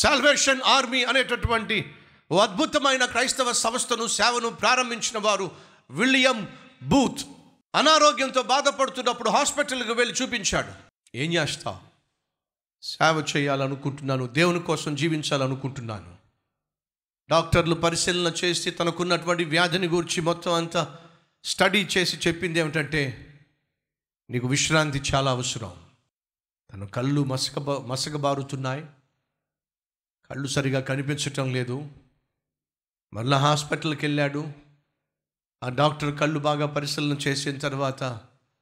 Salvation army అనేటటువంటి ఓ అద్భుతమైన క్రైస్తవ సంస్థను సేవను ప్రారంభించిన వారు విలియం బూత్. అనారోగ్యంతో బాధపడుతున్నప్పుడు హాస్పిటల్కి వెళ్ళి చూపించాడు. ఏం చేస్తా? సేవ చేయాలనుకుంటున్నాను దేవుని కోసం జీవించాలనుకుంటున్నాను. డాక్టర్లు పరిశీలన చేసి తనకున్నటువంటి వ్యాధిని గురించి మొత్తం అంతా స్టడీ చేసి చెప్పింది ఏమిటంటే నీకు విశ్రాంతి చాలా అవసరం. తన కళ్ళు మసక మసకబారుతున్నాయి. కళ్ళు సరిగా కనిపించటం లేదు. మళ్ళా హాస్పిటల్కి వెళ్ళాడు. ఆ డాక్టర్ కళ్ళు బాగా పరిశీలన చేసిన తర్వాత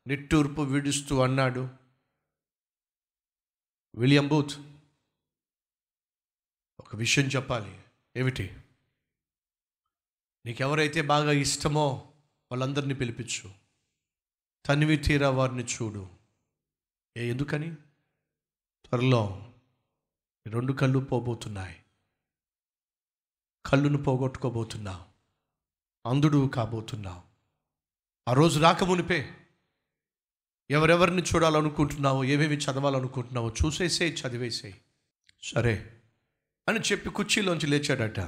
నిట్టూర్పు విడుస్తూ అన్నాడు. విలియం బూత్ ఒక విషయం చెప్పాలి. ఏమిటి? నీకెవరైతే బాగా ఇష్టమో వాళ్ళందరినీ పిలిపించు. తనివి తీరా వారిని చూడు. ఏ ఎందుకని? త్వరలో రెండు కళ్ళు పోబోతున్నాయి. కళ్ళును పోగొట్టుకోబోతున్నావు. అంధుడు కాబోతున్నావు. ఆ రోజు రాకమునిపే ఎవరెవరిని చూడాలనుకుంటున్నావో ఏమేమి చదవాలనుకుంటున్నావో చూసేసే చదివేసే. సరే అని చెప్పి కుర్చీలోంచి లేచాడట.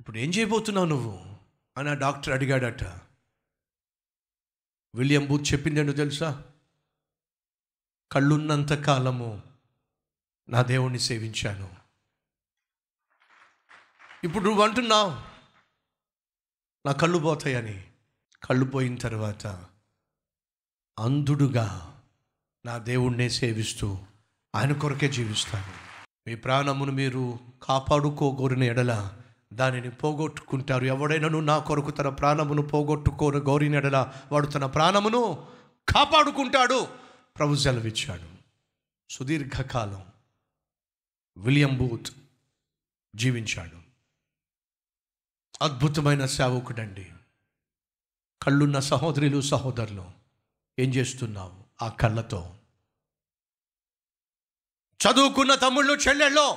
ఇప్పుడు ఏం చేయబోతున్నావు నువ్వు? అని ఆ డాక్టర్ అడిగాడట. విలియం బూత్ చెప్పిందేంటో తెలుసా? కళ్ళున్నంత కాలము నా దేవుణ్ణి సేవించాను. ఇప్పుడు నువ్వు అంటున్నావు నా కళ్ళు పోతాయని. కళ్ళు పోయిన తర్వాత అంధుడుగా నా దేవుణ్ణే సేవిస్తూ ఆయన కొరకే జీవిస్తాను. మీ ప్రాణమును మీరు కాపాడుకోగోరిన ఎడల దానిని పోగొట్టుకుంటారు. ఎవడైనాను నా కొరకు తన ప్రాణమును పోగొట్టుకోరు గోరిన ఎడల వాడు తన ప్రాణమును కాపాడుకుంటాడు. ప్రభు సెలవిచ్చాడు. సుదీర్ఘకాలం విలియం బూత్ జీవించాడు. అద్భుతమైన సేవకుడండి. కళ్ళున్న సహోదరులు సహోదరులు ఏం చేస్తున్నావు ఆ కళ్ళతో? చదువుకున్న తమ్ముళ్ళు చెల్లెళ్ళు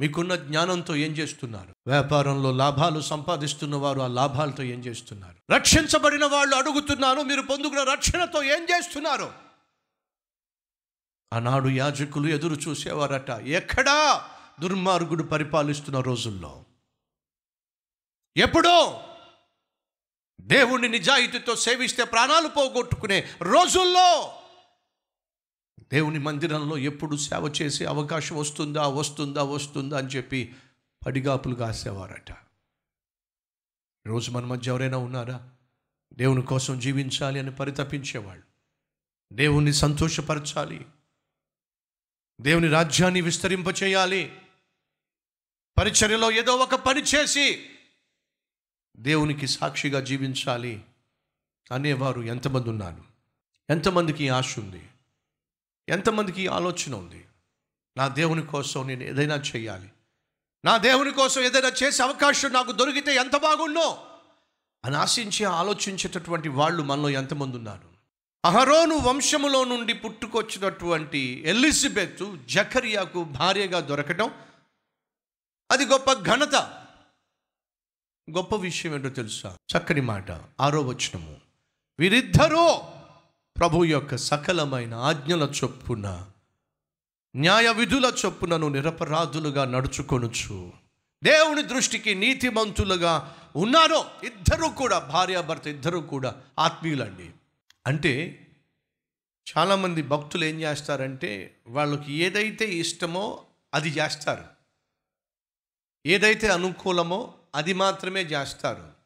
మీకున్న జ్ఞానంతో ఏం చేస్తున్నారు? వ్యాపారంలో లాభాలు సంపాదిస్తున్న వారు ఆ లాభాలతో ఏం చేస్తున్నారు? రక్షించబడిన వాళ్ళు అడుగుతున్నారు మీరు పొందుకున్న రక్షణతో ఏం చేస్తున్నారు? ఆనాడు యాజకులు ఎదురు చూసేవారట. ఎక్కడా దుర్మార్గుడు పరిపాలిస్తున్న రోజుల్లో? ఎప్పుడో దేవుణ్ణి నిజాయితీతో సేవిస్తే ప్రాణాలు పోగొట్టుకునే రోజుల్లో దేవుని మందిరంలో ఎప్పుడు సేవ చేసే అవకాశం వస్తుందా వస్తుందా వస్తుందా అని చెప్పి పడిగాపులు కాసేవారట. రోజు మన మధ్య ఎవరైనా ఉన్నారా? దేవుని కోసం జీవించాలి అని పరితపించేవాళ్ళు. దేవుణ్ణి సంతోషపరచాలి. దేవుని రాజ్యాన్ని విస్తరింపచేయాలి పరిచర్యలో ఏదో ఒక పని చేసి దేవునికి సాక్షిగా జీవించాలి అనేవారు ఎంతమంది ఉన్నారు? ఎంతమందికి ఆశ ఉంది? ఎంతమందికి ఆలోచన ఉంది? నా దేవుని కోసం నేను ఏదైనా చేయాలి. నా దేవుని కోసం ఏదైనా చేసే అవకాశం నాకు దొరికితే ఎంత బాగుండో అని ఆశించి ఆలోచించేటటువంటి వాళ్ళు మనలో ఎంతమంది ఉన్నారు? అహరోను వంశములో నుండి పుట్టుకొచ్చినటువంటి ఎలిజబెత్ జకరియాకు భార్యగా దొరకటం అది గొప్ప ఘనత. గొప్ప విషయం ఏంటో తెలుసా? చక్కని మాట. ఆరో వచనము. వీరిద్దరూ ప్రభు యొక్క సకలమైన ఆజ్ఞల చొప్పున న్యాయ విధుల చొప్పునను నిరపరాధులుగా నడుచుకొనుచు దేవుని దృష్టికి నీతిమంతులుగా ఉన్నారో ఇద్దరు కూడా భార్యాభర్త ఇద్దరు కూడా ఆత్మీయులండి. అంటే చాలామంది భక్తులు ఏం చేస్తారంటే వాళ్ళకి ఏదైతే ఇష్టమో అది చేస్తారు. ఏదైతే అనుకూలమో అది మాత్రమే చేస్తారు.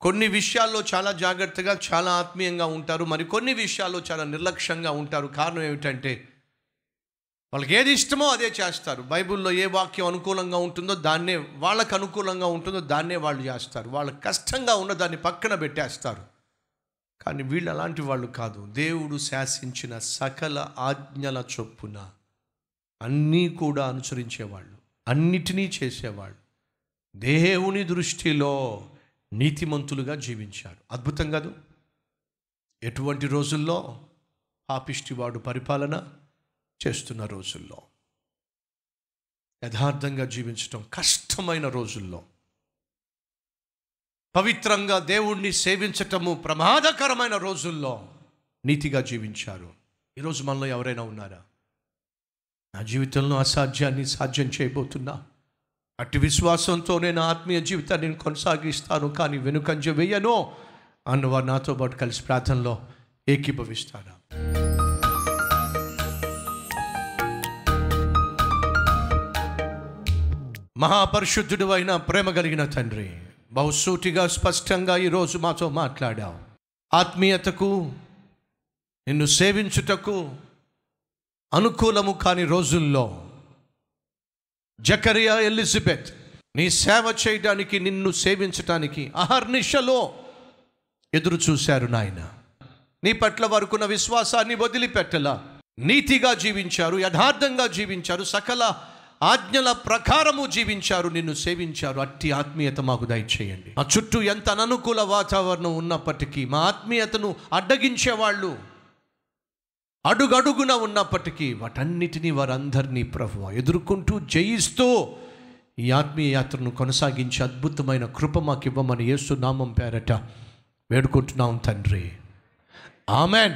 కొన్ని విషయాల్లో చాలా జాగ్రత్తగా చాలా ఆత్మీయంగా ఉంటారు. మరి కొన్ని విషయాల్లో చాలా నిర్లక్ష్యంగా ఉంటారు. కారణం ఏమిటంటే వాళ్ళకి ఏది ఇష్టమో అదే చేస్తారు. బైబిల్లో ఏ వాక్యం అనుకూలంగా ఉంటుందో దాన్నే వాళ్ళకు అనుకూలంగా ఉంటుందో దాన్నే వాళ్ళు చేస్తారు. వాళ్ళకి కష్టంగా ఉన్న దాన్ని పక్కన పెట్టేస్తారు. కానీ వీళ్ళు అలాంటి వాళ్ళు కాదు. దేవుడు శాసించిన సకల ఆజ్ఞల చొప్పున అన్నీ కూడా అనుసరించేవాళ్ళు. అన్నిటినీ చేసేవాళ్ళు. దేవుని దృష్టిలో నీతిమంతులుగా జీవించారు. అద్భుతం కాదు. ఎటువంటి రోజుల్లో పాపిష్టివాడు పరిపాలన చేస్తున్న రోజుల్లో? యథార్థంగా జీవించటం కష్టమైన రోజుల్లో. పవిత్రంగా దేవుణ్ణి సేవించటము ప్రమాదకరమైన రోజుల్లో నీతిగా జీవించారు. ఈరోజు మనలో ఎవరైనా ఉన్నారా? నా జీవితంలో అసాధ్యాన్ని సాధ్యం చేయబోతున్నా. అటు విశ్వాసంతో నేను ఆత్మీయ జీవితాన్ని నేను కొనసాగిస్తాను కానీ వెనుకంజ వేయను అన్నవారు నాతో పాటు కలిసి ప్రార్థనలో ఏకీభవిస్తాను మహాపరిశుద్ధుడు అయిన ప్రేమ కలిగిన తండ్రి బహుసూటిగా స్పష్టంగా ఈరోజు మాతో మాట్లాడావు. ఆత్మీయతకు నిన్ను సేవించుటకు అనుకూలము కాని రోజుల్లో జకరియా ఎలిజబెత్ నీ సేవ చేయడానికి నిన్ను సేవించటానికి అహర్నిశలో ఎదురు చూశారు నాయన. నీ పట్ల వరకున్న విశ్వాసాన్ని వదిలిపెట్టలా. నీతిగా జీవించారు యథార్థంగా జీవించారు సకల ఆజ్ఞల ప్రకారము జీవించారు నిన్ను సేవించారు. అట్టి ఆత్మీయత మాకు దయచేయండి. మా చుట్టూ ఎంత అననుకూల వాతావరణం ఉన్నప్పటికీ మా ఆత్మీయతను అడ్డగించే వాళ్ళు అడుగడుగున ఉన్నప్పటికీ వాటన్నిటినీ వారందరినీ ప్రభు ఎదుర్కొంటూ జయిస్తూ ఈ ఆత్మీయ యాత్రను కొనసాగించి అద్భుతమైన కృప మాకు ఇవ్వమని యేసు నామం పేరట వేడుకుంటున్నాం తండ్రి. ఆమెన్.